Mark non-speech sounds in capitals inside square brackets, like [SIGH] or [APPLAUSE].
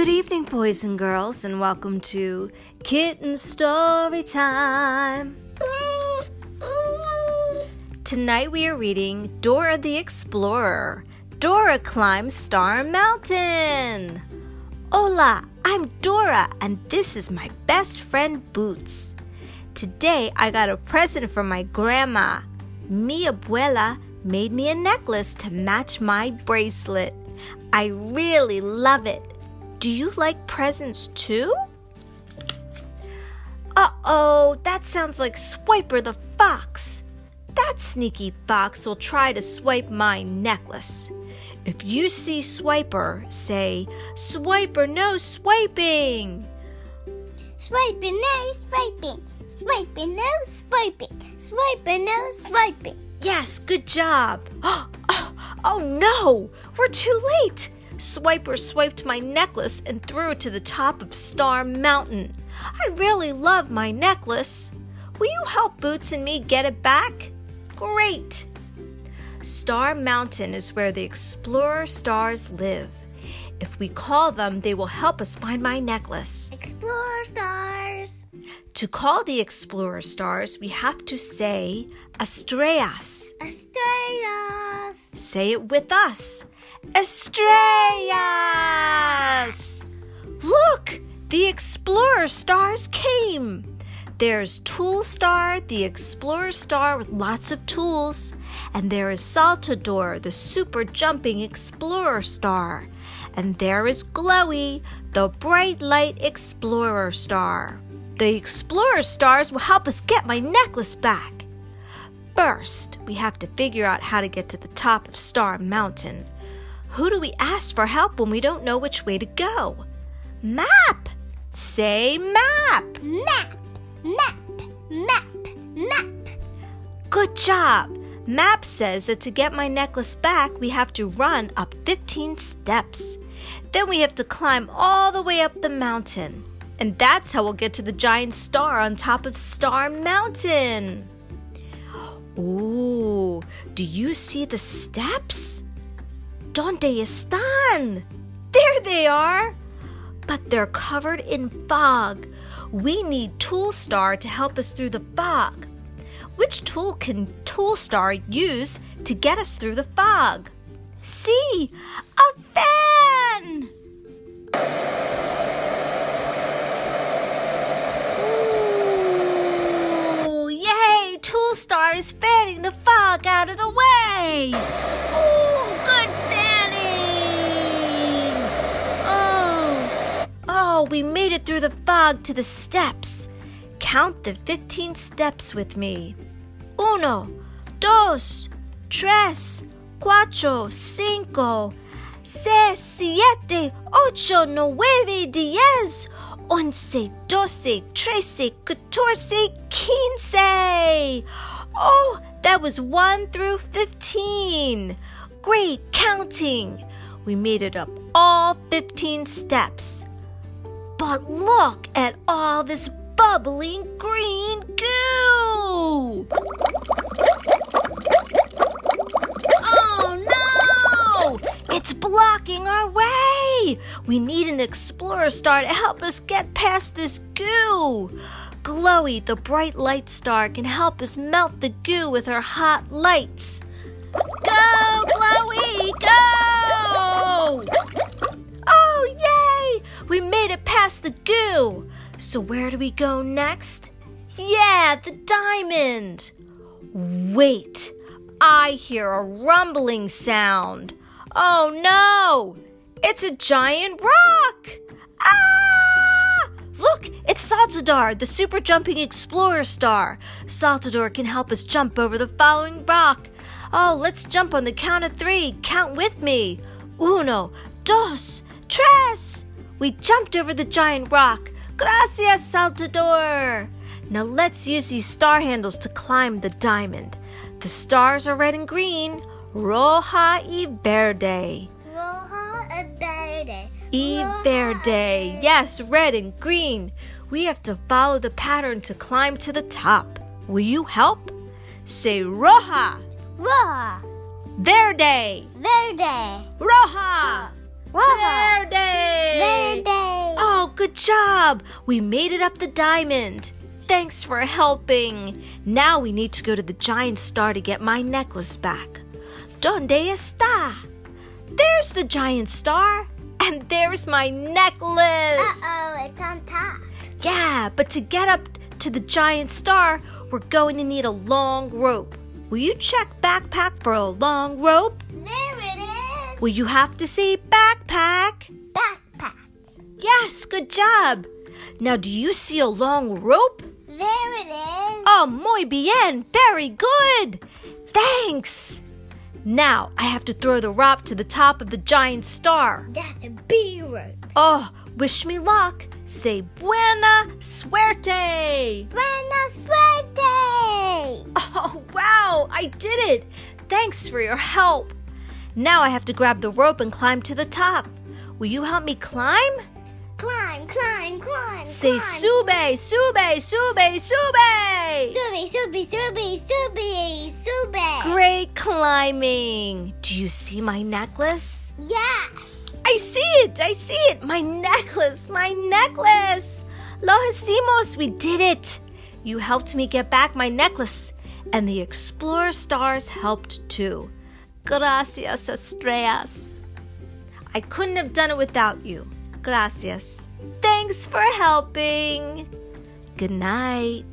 Good evening, boys and girls, and welcome to Kitten Story Time. Tonight we are reading Dora the Explorer. Dora climbs Star Mountain. Hola, I'm Dora, and this is my best friend Boots. Today I got a present from my grandma. Mi abuela made me a necklace to match my bracelet. I really love it. Do you like presents too? Uh oh, that sounds like Swiper the fox. That sneaky fox will try to swipe my necklace. If you see Swiper, say, Swiper, no swiping! Swiping, no swiping. Swiping, no swiping. Swiping, no swiping. Yes, good job. Oh, [GASPS] oh no, we're too late. Swiper swiped my necklace and threw it to the top of Star Mountain. I really love my necklace. Will you help Boots and me get it back? Great. Star Mountain is where the explorer stars live. If we call them, they will help us find my necklace. Explore stars. To call the explorer stars, we have to say estrellas. Estrellas. Say it with us. Estrellas! Look! The explorer stars came! There's Tool Star, the explorer star with lots of tools. And there is Saltador, the super jumping explorer star. And there is Glowy, the bright light explorer star. The explorer stars will help us get my necklace back. First, we have to figure out how to get to the top of Star Mountain. Who do we ask for help when we don't know which way to go? Map! Say map! Map. Map. Map. Map. Good job! Map says that to get my necklace back, we have to run up 15 steps. Then we have to climb all the way up the mountain. And that's how we'll get to the giant star on top of Star Mountain. Ooh, do you see the steps? ¿Dónde están? There they are! But they're covered in fog. We need Tool Star to help us through the fog. Which tool can Tool Star use to get us through the fog? See, a fan! Ooh, yay! Tool Star is fanning the fog out of the way! Ooh, good fanning! Oh, oh, we made it through the fog to the steps. Count the 15 steps with me. Uno, dos, tres, cuatro, cinco, seis, siete, ocho, nueve, diez, once, doce, trece, catorce, quince. Oh, that was 1 through 15. Great counting. We made it up all 15 steps. But look at all this bubbling green goo! Oh no! It's blocking our way! We need an explorer star to help us get past this goo! Glowy, the bright light star, can help us melt the goo with her hot lights. Go, So, where do we go next? Yeah, the diamond! Wait, I hear a rumbling sound. Oh no! It's a giant rock! Ah! Look, it's Saltador, the super jumping explorer star. Saltador can help us jump over the following rock. Oh, let's jump on the count of three. Count with me. Uno, dos, tres. We jumped over the giant rock. Gracias, Saltador. Now let's use these star handles to climb the diamond. The stars are red and green. Roja y verde. Roja and verde. Y verde. Yes, red and green. We have to follow the pattern to climb to the top. Will you help? Say roja, Roja. verde, Verde. roja, Rojo. Verde! Verde. Oh, good job! We made it up the diamond. Thanks for helping. Now we need to go to the giant star to get my necklace back. Donde está? There's the giant star. And there's my necklace. Uh-oh, it's on top. Yeah, but to get up to the giant star, we're going to need a long rope. Will you check backpack for a long rope? There it is. Will you have to say backpack? Backpack. Yes, good job. Now, do you see a long rope? There it is. Oh, muy bien. Very good. Thanks. Now, I have to throw the rope to the top of the giant star. That's a big rope. Oh, wish me luck. Say buena suerte. Buena suerte. Oh, wow, I did it. Thanks for your help. Now I have to grab the rope and climb to the top. Will you help me climb? Climb, climb, climb. Say sube, sube, sube, sube. Sube, sube, sube, sube, sube. Great climbing. Do you see my necklace? Yes. I see it. I see it. My necklace. My necklace. Lo hicimos. We did it. You helped me get back my necklace. And the Explorer stars helped too. Gracias, estrellas. I couldn't have done it without you. Gracias. Thanks for helping. Good night.